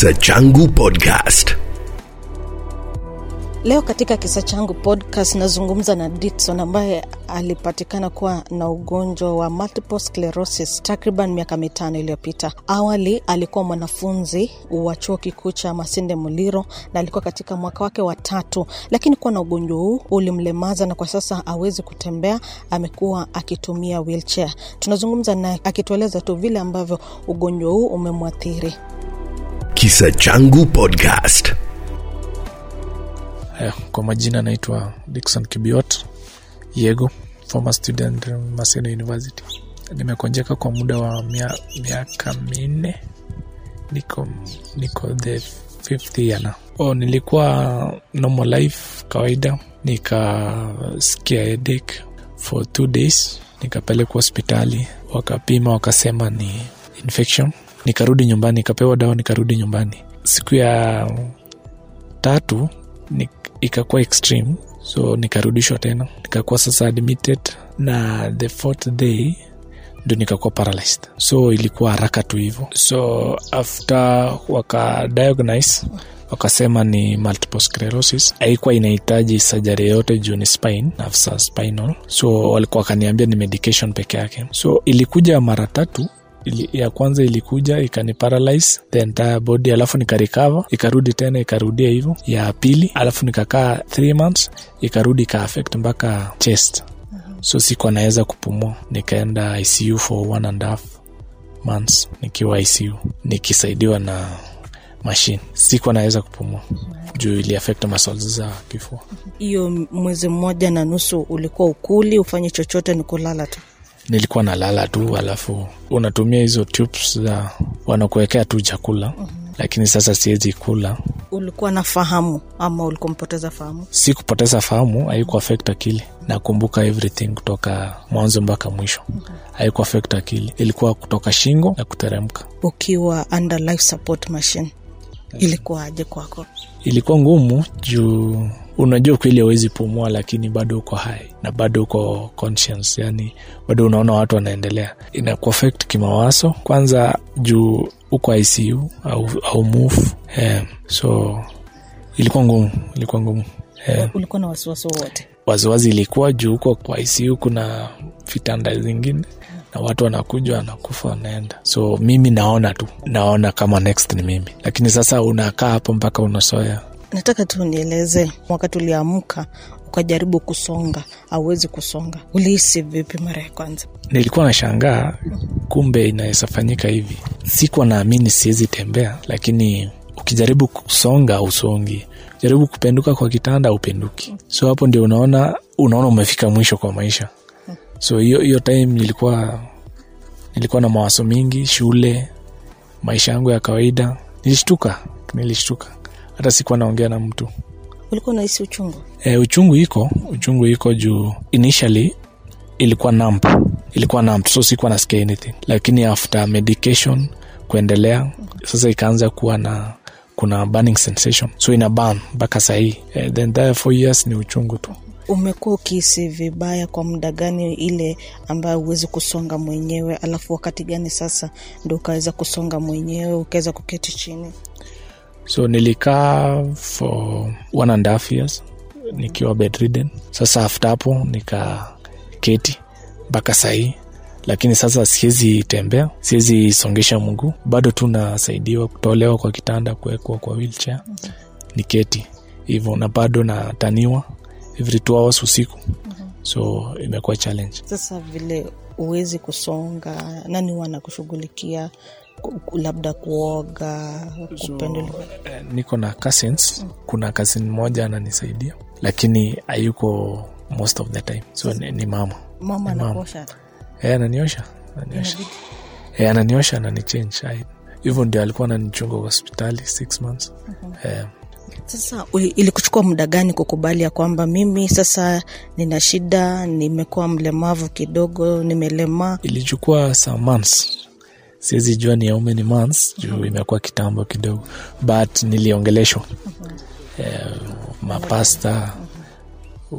Kisa Changu Podcast. Leo katika kisa changu podcast nazungumza na Dikson ambaye alipatikana kuwa na ugonjwa wa multiple sclerosis takriban miaka mitano iliyopita. Awali alikuwa mwanafunzi wa chuo kikuu cha Masinde Muliro na alikuwa katika mwaka wake wa tatu, lakini kuwa na ugonjwa huu ulimlemaza na kwa sasa hawezi kutembea, amekuwa akitumia wheelchair. Tunazungumza naye akitueleza tu vile ambavyo ugonjwa huu umemwathiri. Kisa Changu Podcast. Eh, kwa majina naitwa Dickson Kibiot Yego, former student Maseno University. Nimekonjeka kwa muda wa mia, miaka minne, niko niko the fifth year na nilikuwa normal life kawaida, nikasikia headache for two days, nikapelekwa hospitali, wakapima, wakasema ni infection. Nikarudi nyumbani, nikapewa dawa, nikarudi nyumbani. Siku ya tatu ikakuwa extreme so nikarudishwa tena. Nikakuwa sasa admitted na the fourth day ndo nikakuwa paralyzed. So ilikuwa haraka tu hivyo. So after wakadiagnise wakasema ni multiple sclerosis. Haikuwa inahitaji sajari yoyote juu ni spine spinal. So walikuwa wakaniambia ni medication peke yake. So ilikuja mara tatu ili, ya kwanza ilikuja ikaniparalyze the entire body alafu nikarecover ikarudi tena ikarudia hivyo. Ya pili alafu nikakaa three months ikarudi ikaaffect mpaka chest. So siku anaweza kupumua. Nikaenda icu for one and a half months nikiwa icu nikisaidiwa na mashine siku anaweza kupumua. Juu ili affect muscles za kifua. Hiyo mwezi mmoja na nusu ulikuwa ukuli, ufanye chochote, ni kulala tu. Nilikuwa nalala tu alafu unatumia hizo tubes za wanakuwekea tu chakula. Mm-hmm. lakini sasa siwezi kula. Ulikuwa na fahamu ama ulikuwa mpoteza fahamu? si kupoteza fahamu haiku affect akili. Nakumbuka everything kutoka mwanzo mpaka mwisho. Haiku affect akili. Ilikuwa kutoka shingo na kuteremka. Ukiwa under life support machine, ilikuwa aje kwako? ilikuwa ngumu juu unajua kweli awezi pumua lakini bado uko hai na bado uko conscience yani bado unaona watu wanaendelea. Inakuafect kimawaso kwanza juu uko icu au, au move eh, so ilikuwa ngumu ilikuwa ngumu eh, Ulikuwa na wasiwasi wowote? waziwazi ilikuwa juu huko kwa ICU kuna vitanda zingine na watu wanakuja wanakufa wanaenda. So mimi naona tu naona kama next ni mimi. Lakini sasa unakaa hapo mpaka unasoya Nataka tu nieleze, wakati uliamka ukajaribu kusonga, auwezi kusonga, ulihisi vipi mara ya kwanza? nilikuwa nashangaa kumbe inaweza fanyika hivi. Sikuwa naamini siwezi tembea lakini ukijaribu kusonga usongi jaribu kupenduka kwa kitanda upenduki so hapo ndio unaona unaona umefika mwisho kwa maisha. So hiyo hiyo time nilikuwa nilikuwa na mawazo mingi shule maisha yangu ya kawaida. Nilishtuka nilishtuka hata sikuwa naongea na mtu. Ulikuwa unahisi uchungu? e, uchungu iko uchungu iko juu. Initially ilikuwa numb. Ilikuwa numb so sikuwa nasikia anything. Lakini after medication kuendelea sasa ikaanza kuwa na kuna burning sensation. So ina ban mpaka sahii. E, then entire four years ni uchungu tu. Umekuwa ukihisi vibaya kwa muda gani, ile ambayo huwezi kusonga mwenyewe, alafu wakati gani sasa ndo ukaweza kusonga mwenyewe, ukaweza kuketi chini? So nilikaa for one and a half years nikiwa bedridden. Sasa after hapo nikaketi mpaka sahii. Lakini sasa siwezi tembea siwezi songesha mguu. Bado tu nasaidiwa kutolewa kwa kitanda kuwekwa kwa wheelchair. Niketi hivyo na bado nataniwa every two hours usiku. So imekuwa challenge. Sasa vile huwezi kusonga, nani huwa anakushughulikia? Ku- ku- labda kuoga, kupendelea? Eh, niko na cousins. Kuna cousin mmoja ananisaidia lakini hayuko most of the time. So ni, ni mama. mama Ni e, Eh, ananiosha ananiosha. E, ananiosha ananichange hivyo ndio alikuwa ananichunga hospitali six months. Eh, Sasa ilikuchukua muda gani kukubali ya kwamba mimi sasa nina shida, nimekuwa mlemavu kidogo, nimelemaa? ilichukua some months. Siwezi jua ni how many months juu imekuwa kitambo kidogo but niliongeleshwa. Eh, mapasta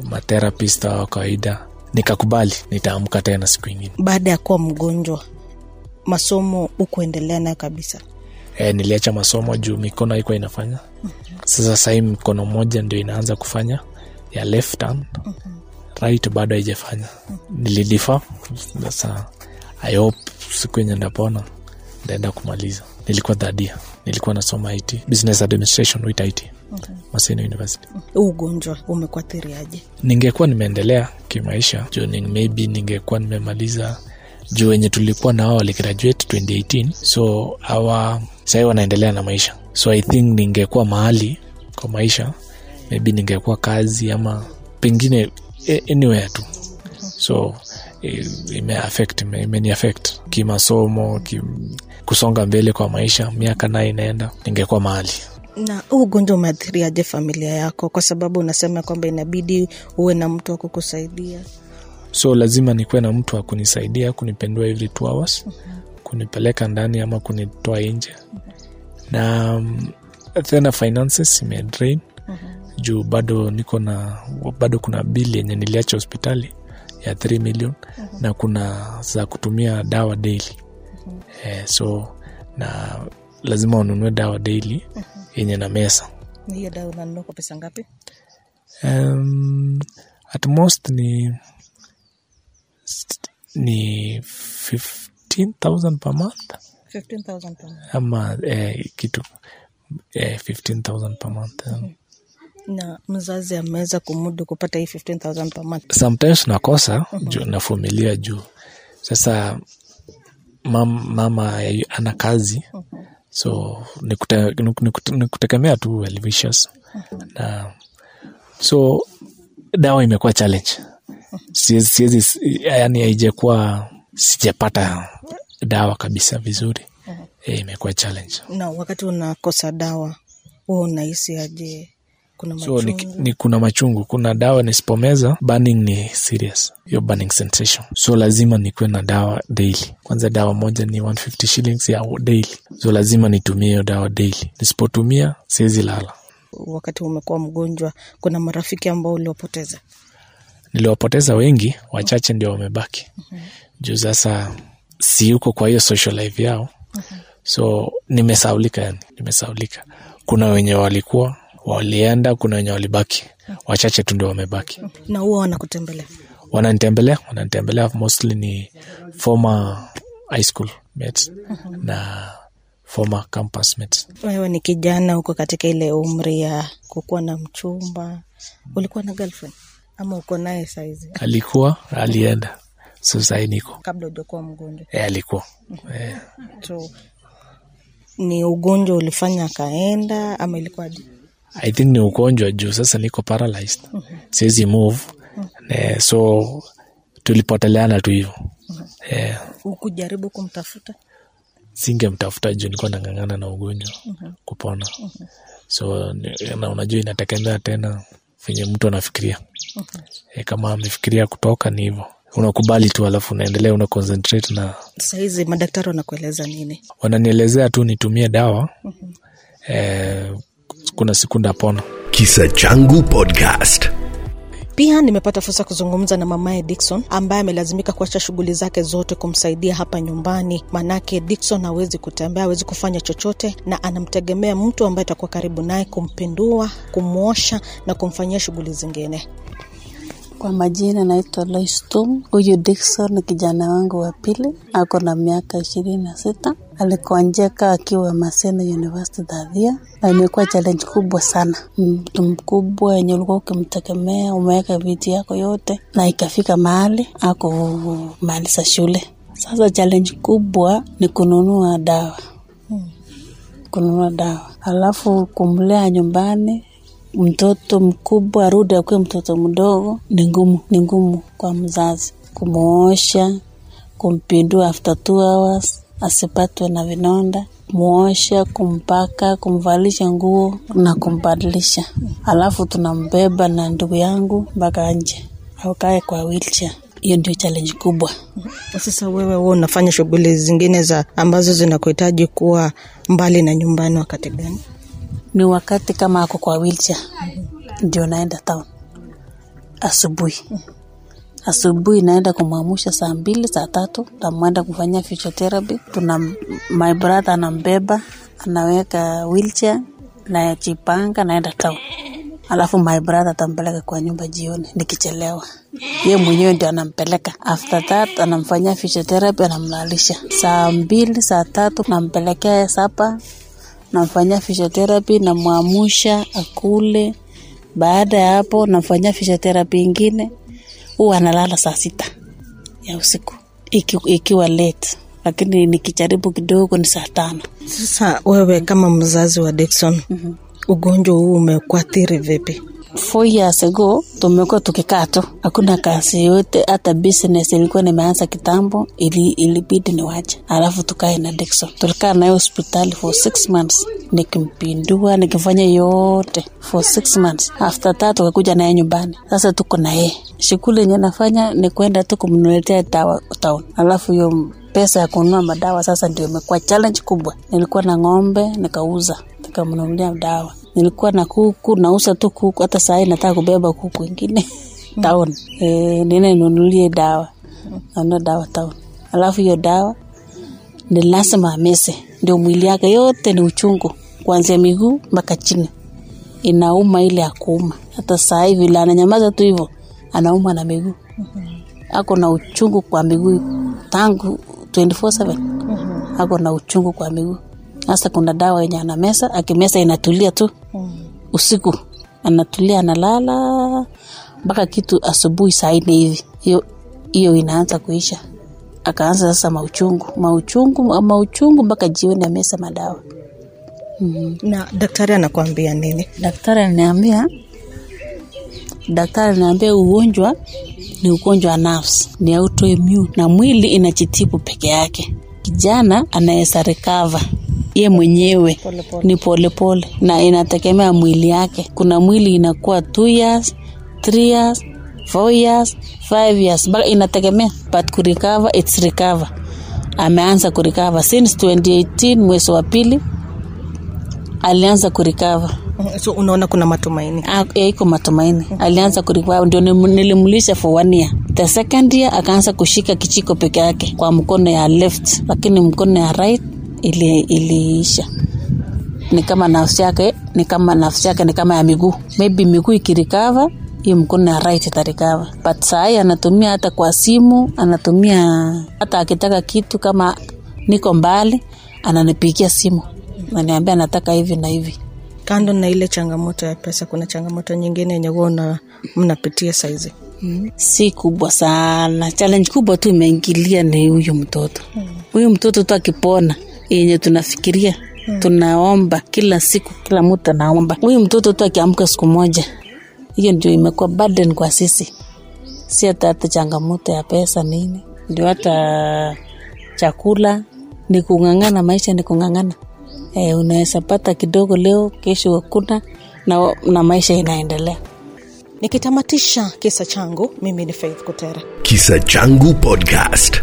matherapist wa kawaida. Nikakubali nitaamka tena siku ingine. Baada ya kuwa mgonjwa, masomo hukuendelea nayo kabisa? E, niliacha masomo juu mikono haikuwa inafanya. Sasa sahii mkono moja ndio inaanza kufanya ya left hand. Right bado haijafanya. Nilidifa sasa i hope siku yenye ndapona ndaenda kumaliza. Nilikuwa dhadia nilikuwa nasoma it business administration with it maseno university. Huu ugonjwa umekuathiriaje? Ningekuwa nimeendelea kimaisha juu maybe ningekuwa nimemaliza juu wenye tulikuwa na wao waligraduate 2018 so awa sahii wanaendelea na maisha. So i think ningekuwa mahali kwa maisha maybe ningekuwa kazi ama pengine anywhere tu. So imeaffect ime- imeni kimasomo kim, kusonga mbele kwa maisha miaka naye inaenda ningekuwa mahali. Na huu ugonjwa umeathiriaje familia yako? Kwa sababu unasema kwamba inabidi uwe na mtu wa kukusaidia so lazima nikuwe na mtu akunisaidia kunisaidia kunipendua every two hours kunipeleka ndani ama kunitoa nje. Na um, tena finances imedrain. Juu bado niko na bado kuna bili yenye niliacha hospitali ya 3 million na kuna za kutumia dawa daily. Eh, so na lazima ununue dawa daily yenye na mesa. Hiyo dawa unanunua kwa pesa ngapi? Um, at most ni ni 15000 per month? 15000 per month. ama eh, kitu eh, 15000 per month um. na mzazi ameweza kumudu kupata hii 15000 per month. Sometimes nakosa juu nafumilia juu. Sasa mam, mama ana kazi mm-hmm. so nikutegemea tu well wishes na so dawa imekuwa challenge siwezi siwezi yani haijakuwa sijapata dawa kabisa vizuri. E, imekuwa challenge. Na wakati unakosa dawa huwa unahisi aje? Kuna so ni, machungu? ni kuna machungu. Kuna dawa nisipomeza burning ni serious. Hiyo burning sensation. So lazima nikuwe na dawa daily. Kwanza dawa moja ni 150 shillings ya daily. So lazima nitumie hiyo dawa daily. Nisipotumia siwezi lala. Wakati umekuwa mgonjwa kuna marafiki ambao uliopoteza niliwapoteza wengi wachache ndio wamebaki. Juu sasa si yuko kwa hiyo social life yao. So nimesaulika yani nimesaulika kuna wenye walikuwa walienda kuna wenye walibaki. Wachache tu ndio wamebaki. Na huwa wanakutembelea? Wananitembelea wananitembelea. Mostly ni former high school mates na former campus mates. Wewe ni kijana uko katika ile umri ya kukuwa na mchumba. Ulikuwa na girlfriend ama uko naye saizi? Alikuwa alienda. So sahii niko. Kabla ujakuwa mgonjwa. E, alikuwa. E, so ni ugonjwa ulifanya akaenda ama ilikuwaje i think ni ugonjwa juu sasa niko paralyzed. Siwezi move. E, so tulipoteleana tu hivo e, ukujaribu kumtafuta? Singemtafuta juu nilikuwa nang'ang'ana na ugonjwa kupona. So na unajua inategemea tena venye mtu anafikiria e, kama amefikiria kutoka ni hivo unakubali tu alafu unaendelea una concentrate na sahizi madaktari wanakueleza nini? Wananielezea tu nitumie dawa. E, kuna siku ndapona. Kisa Changu Podcast. Pia nimepata fursa kuzungumza na mamaye dikson ambaye amelazimika kuacha shughuli zake zote kumsaidia hapa nyumbani. Manake dikson hawezi kutembea hawezi kufanya chochote na anamtegemea mtu ambaye atakuwa karibu naye kumpindua kumwosha na kumfanyia shughuli zingine. Kwa majina naitwa Lois Huyu Dickson ni kijana wangu wa pili, ako na miaka ishirini na sita. Alikonjeka akiwa Maseno University Dhadhia, na imekuwa challenge kubwa sana. Mtu mkubwa yenye ulikuwa ukimtegemea, umeweka vitu yako yote, na ikafika mahali akumaliza shule. Sasa challenge kubwa ni kununua dawa kununua dawa, alafu kumlea nyumbani mtoto mkubwa arudi akuwe mtoto mdogo ni ngumu, ni ngumu kwa mzazi kumuosha, kumpindua after two hours asipatwe na vinonda, muosha, kumpaka, kumvalisha nguo na kumbadilisha, alafu tunambeba na ndugu yangu mpaka nje aukae kwa wheelchair. Hiyo ndio challenge kubwa. sasa wewe huo unafanya shughuli zingine za ambazo zinakuhitaji kuwa mbali na nyumbani wakati gani ni wakati kama ako kwa wheelchair ndio naenda town asubuhi asubuhi naenda kumwamusha saa mbili saa tatu tamwenda kufanyia physiotherapy. Tuna my brother anambeba anaweka wheelchair najipanga naenda town. Alafu my brother atampeleka kwa nyumba jioni nikichelewa. Ye mwenyewe ndio anampeleka. After that anamfanyia physiotherapy anamlalisha. Saa mbili saa tatu nampelekea sapa namfanyia physiotherapy namwamusha akule. Baada ya hapo namfanyia physiotherapy ingine huwa analala saa sita ya usiku iki, ikiwa late lakini nikijaribu kidogo ni saa tano Sasa wewe kama mzazi wa Dickson, mm-hmm. ugonjwa huu umekuathiri vipi? Four years ago tumekuwa tukikaa tu, hakuna kazi yote, hata business ilikuwa nimeanza kitambo, ili ilibidi niwache, alafu tukae na Dickson. Tulikaa naye hospitali for six months, nikimpindua nikifanya yote for six months. After that tukakuja naye nyumbani, sasa tuko na yeye. Shughuli yenye nafanya ni kwenda tu kumnuletea dawa town, alafu hiyo pesa ya kununua madawa sasa ndio imekuwa challenge kubwa. Nilikuwa na ng'ombe nikauza, nikamnunulia dawa nilikuwa na kuku nauza tu kuku hata sahii nataka kubeba kuku wengine town. E, nene nunulie dawa. Nanua dawa town. Alafu hiyo dawa ni lazima amese. Ndio mwili yake yote ni uchungu. Kuanzia miguu mpaka chini. Inauma ile akuuma kuuma. Hata saa hivi vile ananyamaza tu hivyo anauma na miguu. Ako na uchungu kwa miguu tangu 24/7 ako na uchungu kwa miguu. Sasa kuna dawa yenye anamesa akimesa inatulia tu usiku anatulia analala mpaka kitu asubuhi saa nne hivi. Hiyo hiyo inaanza kuisha. Akaanza sasa mauchungu mauchungu mauchungu mpaka jioni amesa madawa. Na daktari anakuambia nini? daktari ananiambia daktari ananiambia ugonjwa ni ugonjwa wa nafsi ni autoimmune na mwili inajitibu peke yake. Kijana anaweza recover ye mwenyewe pole pole. ni polepole pole. na inategemea mwili yake. Kuna mwili inakuwa two years three years four years five years. Mpaka inategemea but kurecover its recover. Ameanza kurecover. Since 2018 mwezi wa pili alianza kurecover. So unaona kuna matumaini? Ah, eh, iko matumaini. Alianza kurecover. Ndio nilimlisha for one year. The second year akaanza kushika kichiko peke yake kwa mkono ya left lakini mkono ya right ili iliisha. Ni kama nafsi yake ni kama nafsi yake ni kama ya miguu. Maybe miguu ikirikava hiyo mkono ya right itarikava but sahii anatumia hata kwa simu anatumia hata akitaka kitu kama niko mbali ananipigia simu. Naniambia nataka hivi na hivi. Kando na ile changamoto ya pesa, kuna changamoto nyingine yenye huwa mnapitia saizi? si kubwa sana. Challenge kubwa tu imeingilia ni huyu mtoto. Huyu mtoto tu akipona yenye tunafikiria tunaomba kila siku kila mtu anaomba. Huyu mtoto tu akiamka siku moja hiyo ndio imekuwa burden kwa sisi. Si hata hata changamoto ya pesa nini. Ndio hata chakula ni kung'ang'ana maisha ni kung'ang'ana. E, unaweza pata kidogo leo kesho hakuna na, na maisha inaendelea. Nikitamatisha kisa changu, mimi ni Faith Kutera. Kisa Changu Podcast.